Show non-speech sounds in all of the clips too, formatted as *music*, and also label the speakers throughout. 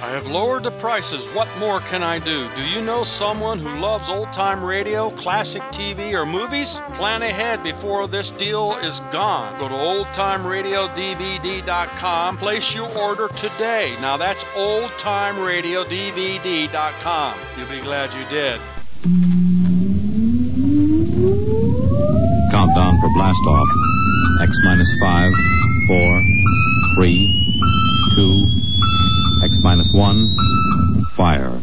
Speaker 1: I have lowered the prices. What more can I do? Do you know someone who loves old time radio, classic TV, or movies? Plan ahead before this deal is gone. Go to oldtimeradiodvd.com. Place your order today. Now that's oldtimeradiodvd.com. You'll be glad you did.
Speaker 2: Countdown for blast off. X minus five, four, three, two, minus one, fire.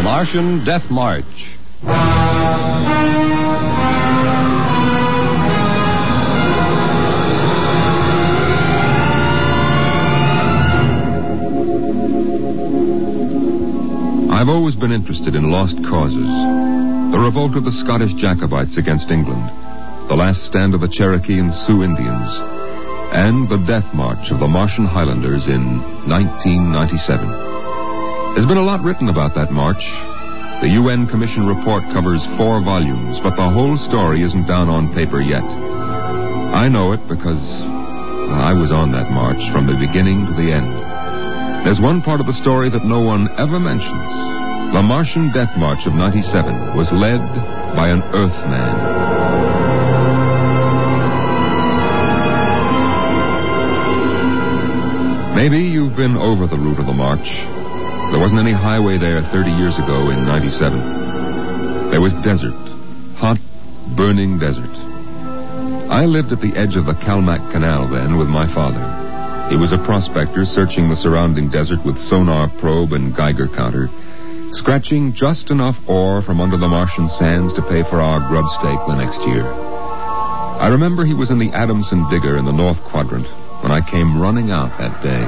Speaker 2: The Martian Death March.
Speaker 3: I've always been interested in lost causes. The revolt of the Scottish Jacobites against England, the last stand of the Cherokee and Sioux Indians, and the death march of the Martian Highlanders in 1997. There's been a lot written about that march. The UN Commission report covers four volumes, but the whole story isn't down on paper yet. I know it because I was on that march from the beginning to the end. There's one part of the story that no one ever mentions. The Martian Death March of 97 was led by an Earthman. Maybe you've been over the route of the march. There wasn't any highway there 30 years ago in 97. There was desert. Hot, burning desert. I lived at the edge of the Calmac Canal then with my father. He was a prospector searching the surrounding desert with sonar probe and Geiger counter, scratching just enough ore from under the Martian sands to pay for our grub stake the next year. I remember he was in the Adamson digger in the North Quadrant when I came running out that day.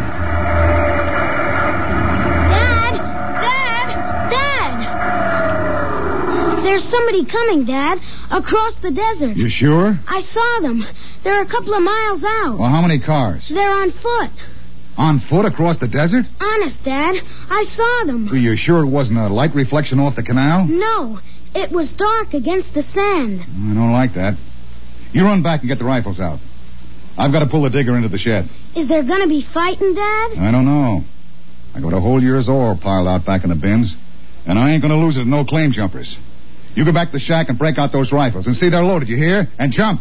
Speaker 4: Dad! Dad! Dad! There's somebody coming, Dad, across the desert.
Speaker 5: You sure?
Speaker 4: I saw them. They're a couple of miles out.
Speaker 5: Well, how many cars?
Speaker 4: They're on foot.
Speaker 5: On foot across the desert?
Speaker 4: Honest, Dad. I saw them.
Speaker 5: Are you sure it wasn't a light reflection off the canal?
Speaker 4: No, it was dark against the sand.
Speaker 5: I don't like that. You run back and get the rifles out. I've got to pull the digger into the shed.
Speaker 4: Is there gonna be fighting, Dad?
Speaker 5: I don't know. I got a whole year's ore piled out back in the bins, and I ain't going to lose it to no claim jumpers. You go back to the shack and break out those rifles and see they're loaded, you hear? And jump.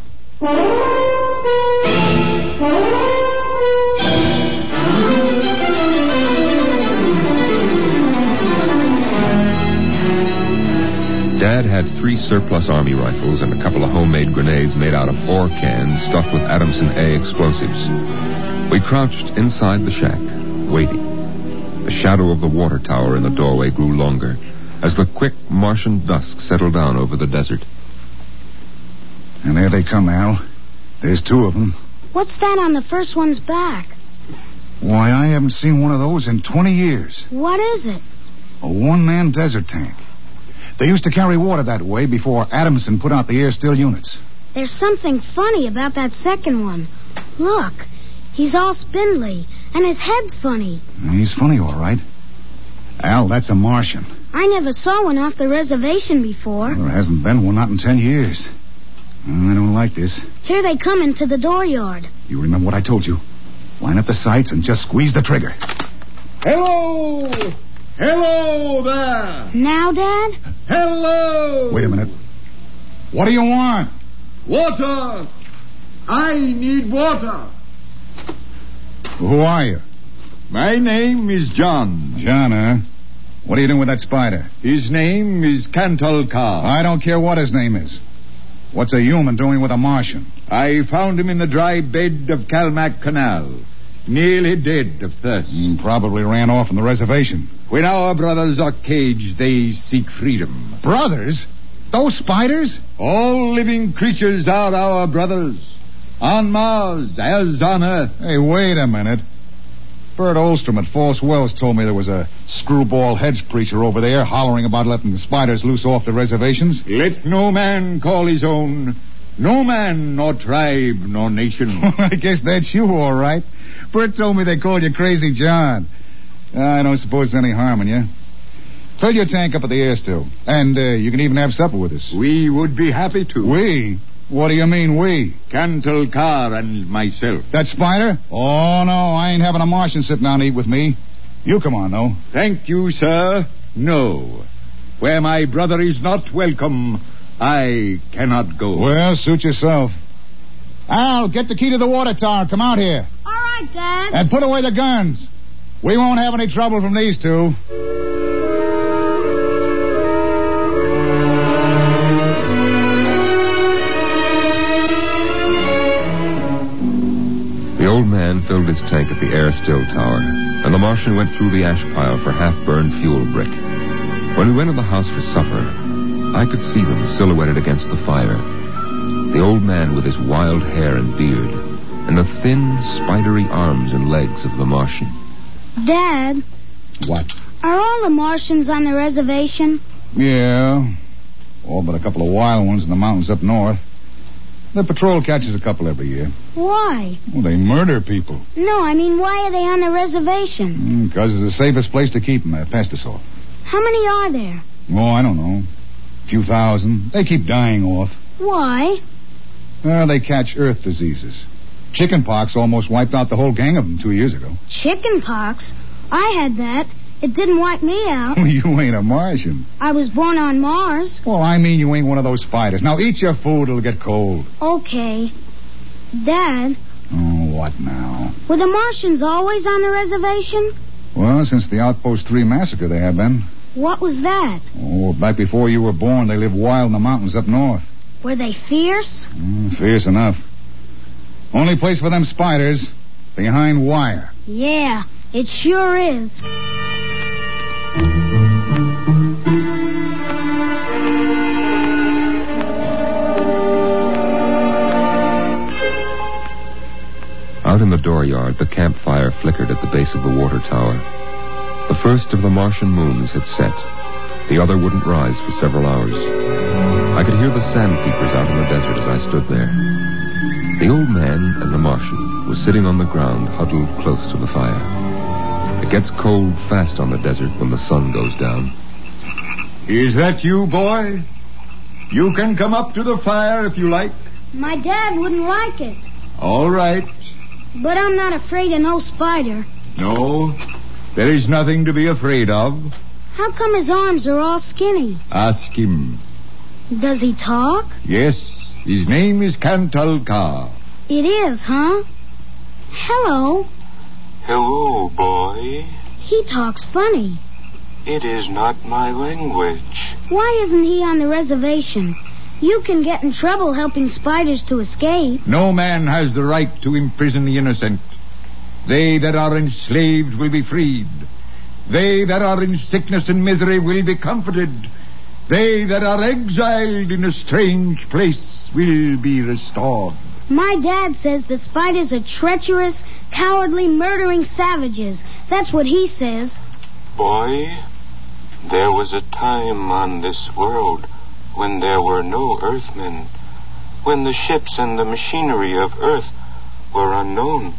Speaker 3: Dad had three surplus army rifles and a couple of homemade grenades made out of ore cans stuffed with Adamson A explosives. We crouched inside the shack, waiting. The shadow of the water tower in the doorway grew longer as the quick Martian dusk settled down over the desert.
Speaker 5: And there they come, Al. There's two of them.
Speaker 4: What's that on the first one's back?
Speaker 5: Why, I haven't seen one of those in 20 years.
Speaker 4: What is it?
Speaker 5: A one-man desert tank. They used to carry water that way before Adamson put out the air still units.
Speaker 4: There's something funny about that second one. Look, he's all spindly, and his head's funny.
Speaker 5: He's funny, all right. Al, that's a Martian.
Speaker 4: I never saw one off the reservation before.
Speaker 5: There hasn't been one, not in 10 years. Mm, I don't like this.
Speaker 4: Here they come into the dooryard.
Speaker 5: You remember what I told you? Line up the sights and just squeeze the trigger.
Speaker 6: Hello! Hello there!
Speaker 4: Now, Dad?
Speaker 6: Hello!
Speaker 5: Wait a minute. What do you want?
Speaker 6: Water! I need water.
Speaker 5: Who are you?
Speaker 6: My name is John.
Speaker 5: John, huh? What are you doing with that spider?
Speaker 6: His name is Cantal Car.
Speaker 5: I don't care what his name is. What's a human doing with a Martian?
Speaker 6: I found him in the dry bed of Calmac Canal, nearly dead of thirst.
Speaker 5: He probably ran off from the reservation.
Speaker 6: When our brothers are caged, they seek freedom.
Speaker 5: Brothers? Those spiders?
Speaker 6: All living creatures are our brothers. On Mars, as on Earth.
Speaker 5: Hey, wait a minute. Bert Olstrom at False Wells told me there was a screwball hedge preacher over there hollering about letting the spiders loose off the reservations.
Speaker 6: Let no man call his own. No man, nor tribe, nor nation. *laughs*
Speaker 5: I guess that's you, all right. Bert told me they called you Crazy John. I don't suppose there's any harm in you. Fill your tank up at the air still. And uh, you can even have supper with us.
Speaker 6: we would be happy to.
Speaker 5: We? What do you mean, we?
Speaker 6: Cantal Car and myself.
Speaker 5: That spider? Oh, no, I ain't having a Martian sit down and eat with me. You come on, though.
Speaker 6: Thank you, sir. No. Where my brother is not welcome, I cannot go.
Speaker 5: Well, suit yourself. Al, get the key to the water tower. Come out here.
Speaker 4: All right, Dad.
Speaker 5: And put away the guns. We won't have any trouble from these two.
Speaker 3: Filled his tank at the air still tower, and the Martian went through the ash pile for half burned fuel brick. When we went to the house for supper, I could see them silhouetted against the fire. The old man with his wild hair and beard, and the thin, spidery arms and legs of the Martian.
Speaker 4: Dad,
Speaker 5: What?
Speaker 4: are all the Martians on the reservation?
Speaker 5: Yeah. All but a couple of wild ones in the mountains up north. The patrol catches a couple every year.
Speaker 4: Why?
Speaker 5: Well, they murder people.
Speaker 4: No, I mean, why are they on the reservation?
Speaker 5: Because it's the safest place to keep them. Uh, pass this off.
Speaker 4: How many are there?
Speaker 5: Oh, I don't know. A few thousand. They keep dying off.
Speaker 4: Why?
Speaker 5: Well, they catch earth diseases. Chicken pox almost wiped out the whole gang of them two years ago.
Speaker 4: Chicken pox? I had that. It didn't wipe me out. *laughs*
Speaker 5: you ain't a Martian.
Speaker 4: I was born on Mars.
Speaker 5: Well, I mean you ain't one of those fighters. Now eat your food, it'll get cold.
Speaker 4: Okay. Dad,
Speaker 5: Oh, what now?
Speaker 4: were the Martians always on the reservation?
Speaker 5: Well, since the Outpost 3 massacre, they have been.
Speaker 4: What was that?
Speaker 5: Oh, back before you were born, they lived wild in the mountains up north.
Speaker 4: Were they fierce?
Speaker 5: Mm, fierce enough. Only place for them spiders, behind wire.
Speaker 4: Yeah, it sure is.
Speaker 3: The the campfire flickered at the base of the water tower. The first of the Martian moons had set. The other wouldn't rise for several hours. I could hear the sandpeepers out in the desert as I stood there. The old man and the Martian was sitting on the ground, huddled close to the fire. It gets cold fast on the desert when the sun goes down.
Speaker 6: Is that you, boy? You can come up to the fire if you like.
Speaker 4: My dad wouldn't like it.
Speaker 6: All right.
Speaker 4: But I'm not afraid of no spider.
Speaker 6: No, there is nothing to be afraid of.
Speaker 4: How come his arms are all skinny?
Speaker 6: Ask him.
Speaker 4: Does he talk?
Speaker 6: Yes, his name is Cantal Car.
Speaker 4: It is, huh? Hello.
Speaker 7: Hello, boy.
Speaker 4: He talks funny.
Speaker 7: It is not my language.
Speaker 4: Why isn't he on the reservation? You can get in trouble helping spiders to escape.
Speaker 6: No man has the right to imprison the innocent. They that are enslaved will be freed. They that are in sickness and misery will be comforted. They that are exiled in a strange place will be restored.
Speaker 4: My dad says the spiders are treacherous, cowardly, murdering savages. That's what he says.
Speaker 7: Boy, there was a time on this world when there were no Earthmen, when the ships and the machinery of Earth were unknown.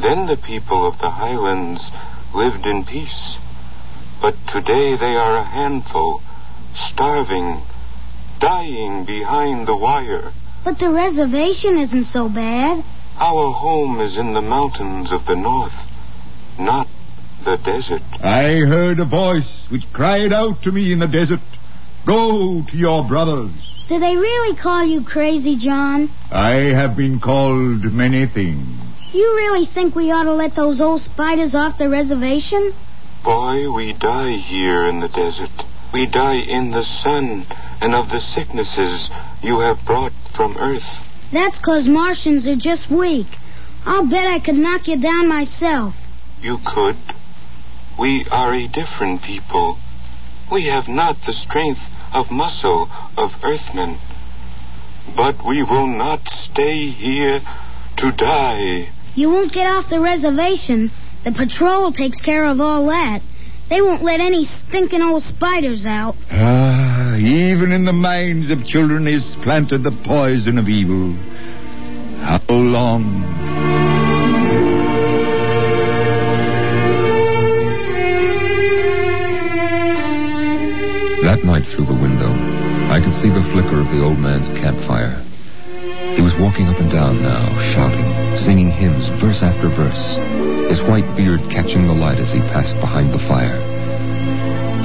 Speaker 7: Then the people of the highlands lived in peace. But today they are a handful, starving, dying behind the wire.
Speaker 4: But the reservation isn't so bad.
Speaker 7: Our home is in the mountains of the north, not the desert.
Speaker 6: I heard a voice which cried out to me in the desert, Go to your brothers.
Speaker 4: Do they really call you crazy, John?
Speaker 6: I have been called many things.
Speaker 4: You really think we ought to let those old spiders off the reservation?
Speaker 7: Boy, we die here in the desert. We die in the sun and of the sicknesses you have brought from Earth.
Speaker 4: That's 'cause Martians are just weak. I'll bet I could knock you down myself.
Speaker 7: You could. We are a different people. We have not the strength of muscle of Earthmen. But we will not stay here to die.
Speaker 4: You won't get off the reservation. The patrol takes care of all that. They won't let any stinking old spiders out.
Speaker 6: Ah, even in the minds of children is planted the poison of evil. How long?
Speaker 3: That night through the window, I could see the flicker of the old man's campfire. He was walking up and down now, shouting, singing hymns, verse after verse, his white beard catching the light as he passed behind the fire.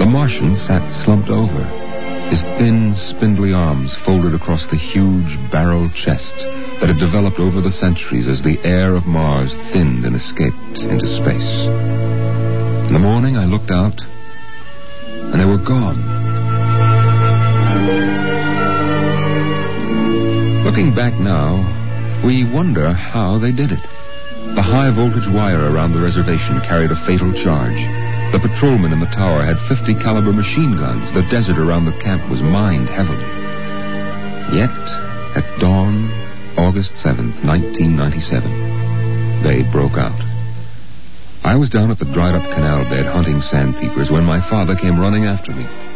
Speaker 3: The Martian sat slumped over, his thin, spindly arms folded across the huge barrel chest that had developed over the centuries as the air of Mars thinned and escaped into space. In the morning, I looked out, and they were gone. Looking back now, we wonder how they did it. The high voltage wire around the reservation carried a fatal charge. The patrolmen in the tower had 50 caliber machine guns. The desert around the camp was mined heavily. Yet, at dawn, August 7th, 1997, they broke out. I was down at the dried up canal bed hunting sandpeepers when my father came running after me.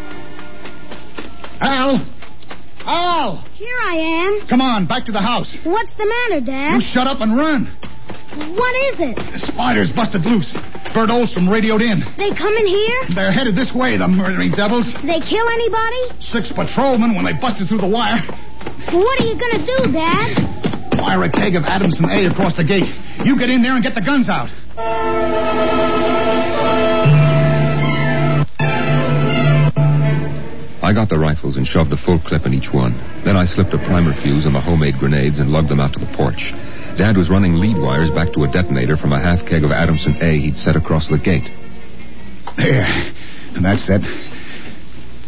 Speaker 5: Al! Al!
Speaker 4: Here I am.
Speaker 5: Come on, back to the house.
Speaker 4: What's the matter, Dad?
Speaker 5: You shut up and run.
Speaker 4: What is it?
Speaker 5: The spiders busted loose. Bert Olstrom radioed in.
Speaker 4: They come in here?
Speaker 5: They're headed this way, the murdering devils.
Speaker 4: They kill anybody?
Speaker 5: Six patrolmen when they busted through the wire.
Speaker 4: What are you gonna do, Dad?
Speaker 5: Fire a keg of Adamson A across the gate. You get in there and get the guns out.
Speaker 3: I got the rifles and shoved a full clip in each one. Then I slipped a primer fuse on the homemade grenades and lugged them out to the porch. Dad was running lead wires back to a detonator from a half keg of Adamson A he'd set across the gate.
Speaker 5: There. And that's it.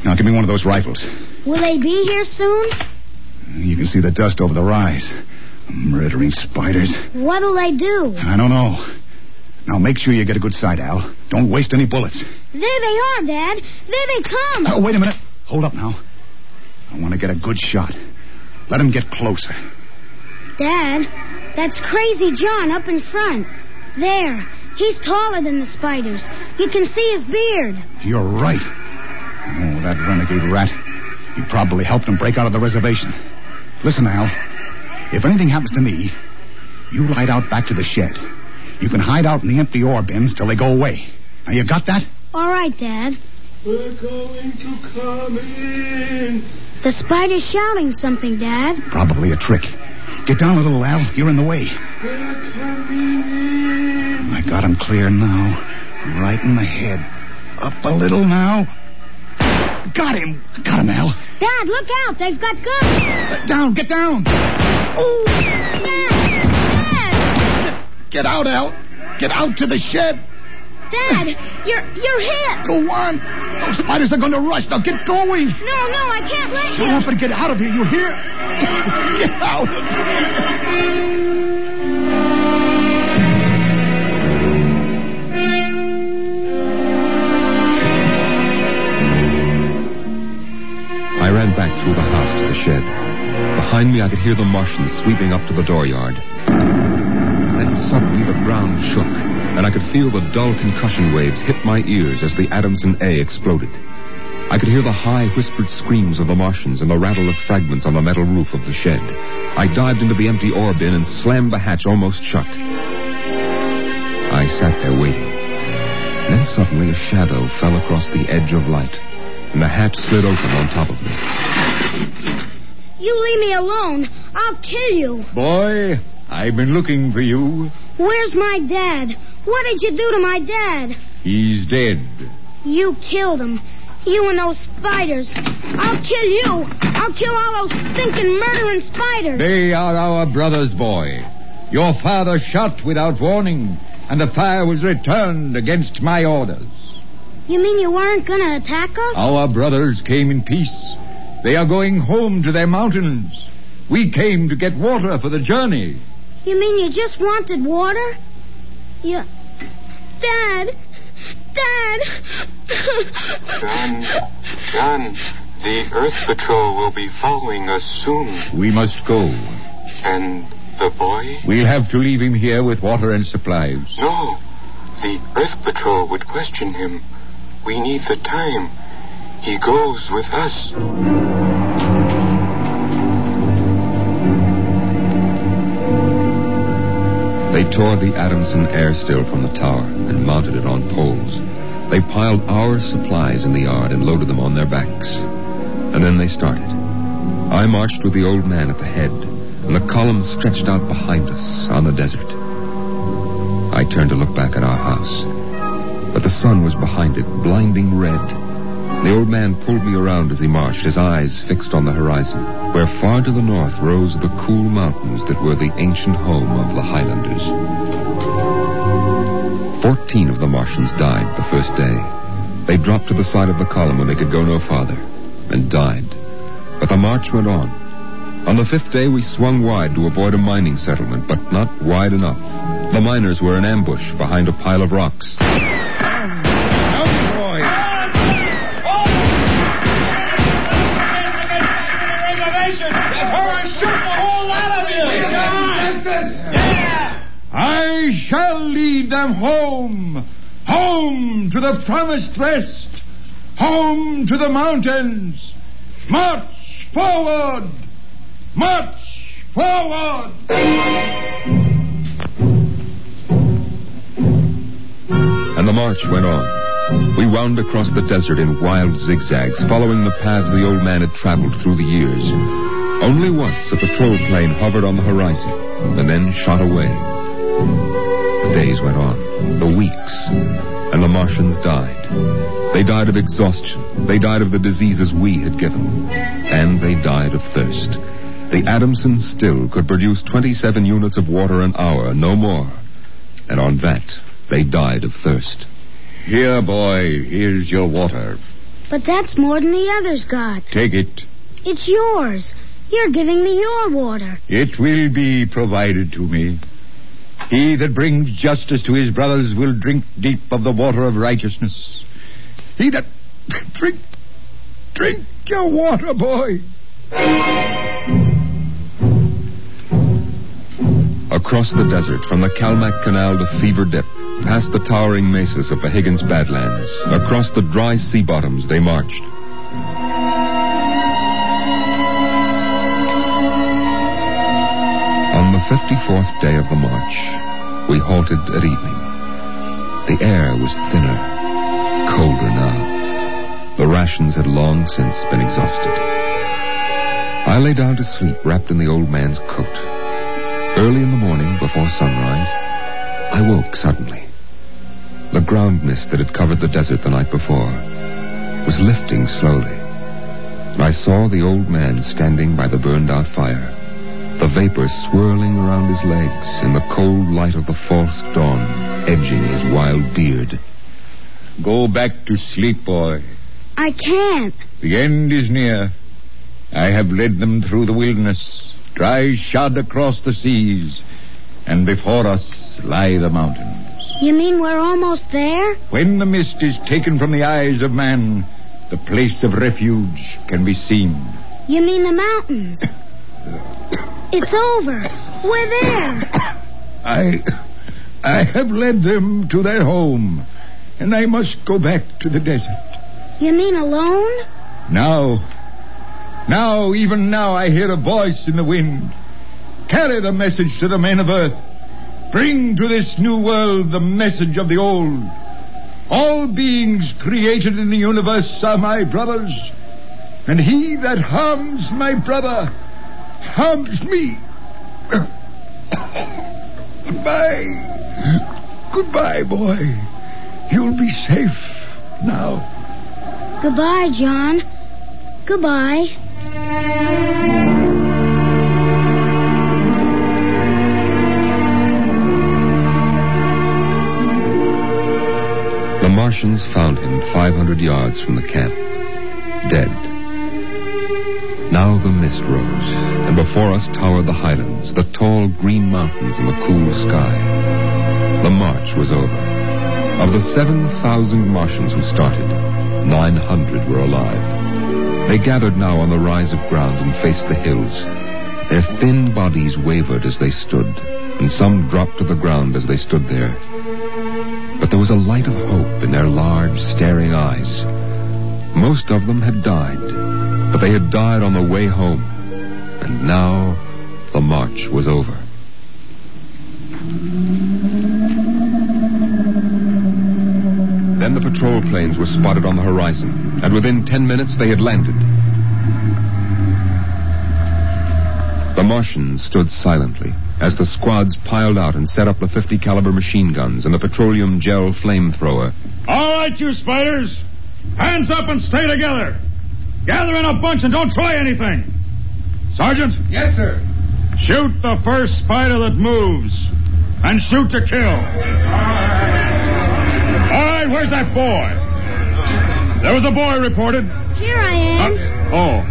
Speaker 5: Now give me one of those rifles.
Speaker 4: Will they be here soon?
Speaker 5: You can see the dust over the rise. Murdering spiders.
Speaker 4: What'll they do?
Speaker 5: I don't know. Now make sure you get a good sight, Al. Don't waste any bullets.
Speaker 4: There they are, Dad. There they come.
Speaker 5: Oh, wait a minute. Hold up now. I want to get a good shot. Let him get closer.
Speaker 4: Dad, that's Crazy John up in front. There. He's taller than the spiders. You can see his beard.
Speaker 5: You're right. Oh, that renegade rat. He probably helped him break out of the reservation. Listen, Al. If anything happens to me, you ride out back to the shed. You can hide out in the empty ore bins till they go away. Now, you got that?
Speaker 4: All right, Dad.
Speaker 7: We're going to come in.
Speaker 4: The spider's shouting something, Dad.
Speaker 5: Probably a trick. Get down a little, Al. You're in the way.
Speaker 7: We're coming in.
Speaker 5: I got him clear now. Right in the head. Up a little now. Got him. Got him, Al.
Speaker 4: Dad, look out. They've got guns.
Speaker 5: Uh, Down. Get down. Oh,
Speaker 4: Dad. Dad.
Speaker 5: get out, Al. Get out to the shed.
Speaker 4: Dad, you're you're hit.
Speaker 5: Go on. Those spiders are going to rush. Now get going.
Speaker 4: No, no, I can't let
Speaker 5: Shut
Speaker 4: you.
Speaker 5: up and get out of here. You hear? *laughs* get out of here.
Speaker 3: I ran back through the house to the shed. Behind me, I could hear the Martians sweeping up to the dooryard. Then suddenly the ground shook, and I could feel the dull concussion waves hit my ears as the Adamson A exploded. I could hear the high, whispered screams of the Martians and the rattle of fragments on the metal roof of the shed. I dived into the empty ore bin and slammed the hatch almost shut. I sat there waiting. Then suddenly a shadow fell across the edge of light, and the hatch slid open on top of me.
Speaker 4: You leave me alone. I'll kill you.
Speaker 6: Boy, I've been looking for you.
Speaker 4: Where's my dad? What did you do to my dad?
Speaker 6: He's dead.
Speaker 4: You killed him. You and those spiders. I'll kill you. I'll kill all those stinking murdering spiders.
Speaker 6: They are our brothers, boy. Your father shot without warning, and the fire was returned against my orders.
Speaker 4: You mean you weren't gonna attack us?
Speaker 6: Our brothers came in peace. They are going home to their mountains. We came to get water for the journey.
Speaker 4: You mean you just wanted water? You. Dad! Dad!
Speaker 7: John, John, the Earth Patrol will be following us soon.
Speaker 6: We must go.
Speaker 7: And the boy?
Speaker 6: We'll have to leave him here with water and supplies.
Speaker 7: No. The Earth Patrol would question him. We need the time. He goes with us.
Speaker 3: Tore the Adamson air still from the tower and mounted it on poles. They piled our supplies in the yard and loaded them on their backs. And then they started. I marched with the old man at the head, and the column stretched out behind us on the desert. I turned to look back at our house, but the sun was behind it, blinding red. The old man pulled me around as he marched, his eyes fixed on the horizon, where far to the north rose the cool mountains that were the ancient home of the Highlanders. Fourteen of the Martians died the first day. They dropped to the side of the column when they could go no farther, and died. But the march went on. On the fifth day, we swung wide to avoid a mining settlement, but not wide enough. The miners were in ambush behind a pile of rocks.
Speaker 6: Shall lead them home, home to the promised rest, home to the mountains. March forward! March forward!
Speaker 3: And the march went on. We wound across the desert in wild zigzags, following the paths the old man had traveled through the years. Only once a patrol plane hovered on the horizon and then shot away. Days went on, the weeks, and the Martians died. They died of exhaustion. They died of the diseases we had given them. And they died of thirst. The Adamson still could produce 27 units of water an hour, no more. And on that, they died of thirst.
Speaker 6: Here, boy, here's your water.
Speaker 4: But that's more than the others got.
Speaker 6: Take it.
Speaker 4: It's yours. You're giving me your water.
Speaker 6: It will be provided to me. He that brings justice to his brothers will drink deep of the water of righteousness. He that *laughs* drink drink your water, boy.
Speaker 3: Across the desert, from the Kalmak Canal to Fever Dip, past the towering mesas of the Higgins Badlands, across the dry sea bottoms they marched. 54th day of the march, we halted at evening. The air was thinner, colder now. The rations had long since been exhausted. I lay down to sleep wrapped in the old man's coat. Early in the morning, before sunrise, I woke suddenly. The ground mist that had covered the desert the night before was lifting slowly. And I saw the old man standing by the burned out fire, the vapor swirling around his legs in the cold light of the false dawn, edging his wild beard.
Speaker 6: Go back to sleep, boy.
Speaker 4: I can't.
Speaker 6: The end is near. I have led them through the wilderness, dry shod across the seas, and before us lie the mountains.
Speaker 4: You mean we're almost there?
Speaker 6: When the mist is taken from the eyes of man, the place of refuge can be seen.
Speaker 4: You mean the mountains? *laughs* It's over. We're there.
Speaker 6: I I have led them to their home, and I must go back to the desert.
Speaker 4: You mean alone?
Speaker 6: Now, now, even now, I hear a voice in the wind. Carry the message to the men of earth. Bring to this new world the message of the old. All beings created in the universe are my brothers, and he that harms my brother harms me. Goodbye. Goodbye, boy. You'll be safe now.
Speaker 4: Goodbye, John. Goodbye.
Speaker 3: The Martians found him 500 yards from the camp, dead. Now the mist rose, and before us towered the highlands, the tall green mountains and the cool sky. The march was over. Of the 7,000 Martians who started, 900 were alive. They gathered now on the rise of ground and faced the hills. Their thin bodies wavered as they stood, and some dropped to the ground as they stood there. But there was a light of hope in their large, staring eyes. Most of them had died, but they had died on the way home. And now the march was over. Then the patrol planes were spotted on the horizon, and within ten minutes they had landed. The Martians stood silently as the squads piled out and set up the 50 caliber machine guns and the petroleum gel flamethrower.
Speaker 8: All right, you spiders. Hands up and stay together. Gather in a bunch and don't try anything. Sergeant?
Speaker 6: Yes, sir.
Speaker 8: Shoot the first spider that moves. And shoot to kill. All right, where's that boy? There was a boy reported.
Speaker 4: Here I am.
Speaker 8: Uh, oh.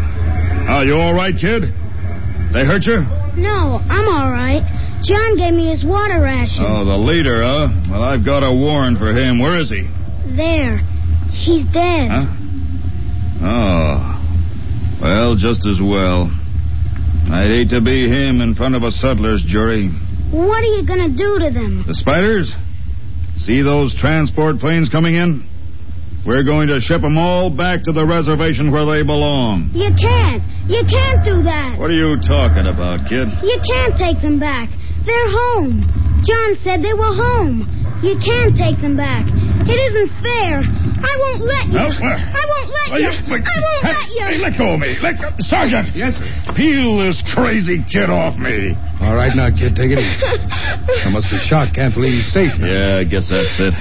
Speaker 8: Are you all right, kid? They hurt you?
Speaker 4: No, I'm all right. John gave me his water ration.
Speaker 8: Oh, the leader, huh? Well, I've got a warrant for him. Where is he?
Speaker 4: There. He's dead.
Speaker 8: Huh? Oh. Well, just as well. I'd hate to be him in front of a settler's jury.
Speaker 4: What are you going to do to them?
Speaker 8: The spiders? See those transport planes coming in? We're going to ship them all back to the reservation where they belong.
Speaker 4: You can't. You can't do that.
Speaker 8: What are you talking about, kid?
Speaker 4: You can't take them back. They're home. John said they were home. You can't take them back. It isn't fair. I won't let you.
Speaker 8: No, uh,
Speaker 4: I won't let
Speaker 8: well,
Speaker 4: you.
Speaker 8: you- but-
Speaker 4: I won't
Speaker 8: hey,
Speaker 4: let you.
Speaker 8: Hey, let go of me. Let go. Sergeant!
Speaker 6: Yes, sir.
Speaker 8: Peel this crazy kid off me.
Speaker 6: All right, now, kid, take it easy. *laughs* I must be shot. Can't believe he's safe.
Speaker 8: Yeah, I guess that's it.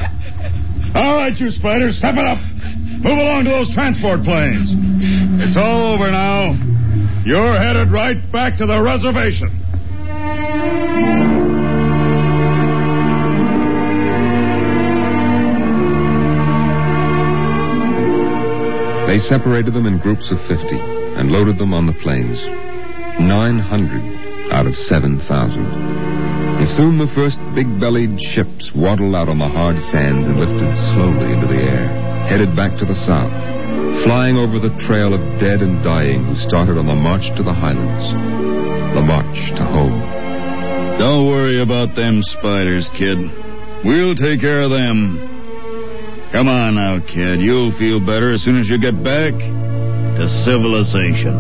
Speaker 8: All right, you spiders, step it up. Move along to those transport planes. It's all over now. You're headed right back to the reservation.
Speaker 3: They separated them in groups of 50 and loaded them on the planes. 900 out of 7,000. And soon the first big bellied ships waddled out on the hard sands and lifted slowly into the air, headed back to the south, flying over the trail of dead and dying who started on the march to the highlands, the march to home.
Speaker 8: Don't worry about them spiders, kid. We'll take care of them. Come on now, kid. You'll feel better as soon as you get back to civilization.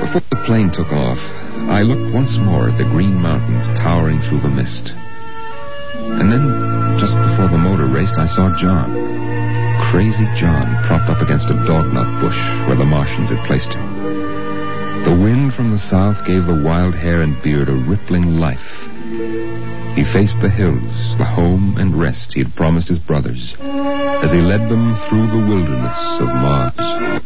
Speaker 3: Before the plane took off, I looked once more at the green mountains towering through the mist. And then, just before the motor raced, I saw John. Crazy John propped up against a dognut bush where the Martians had placed him. The wind from the south gave the wild hair and beard a rippling life. He faced the hills, the home and rest he had promised his brothers, as he led them through the wilderness of Mars.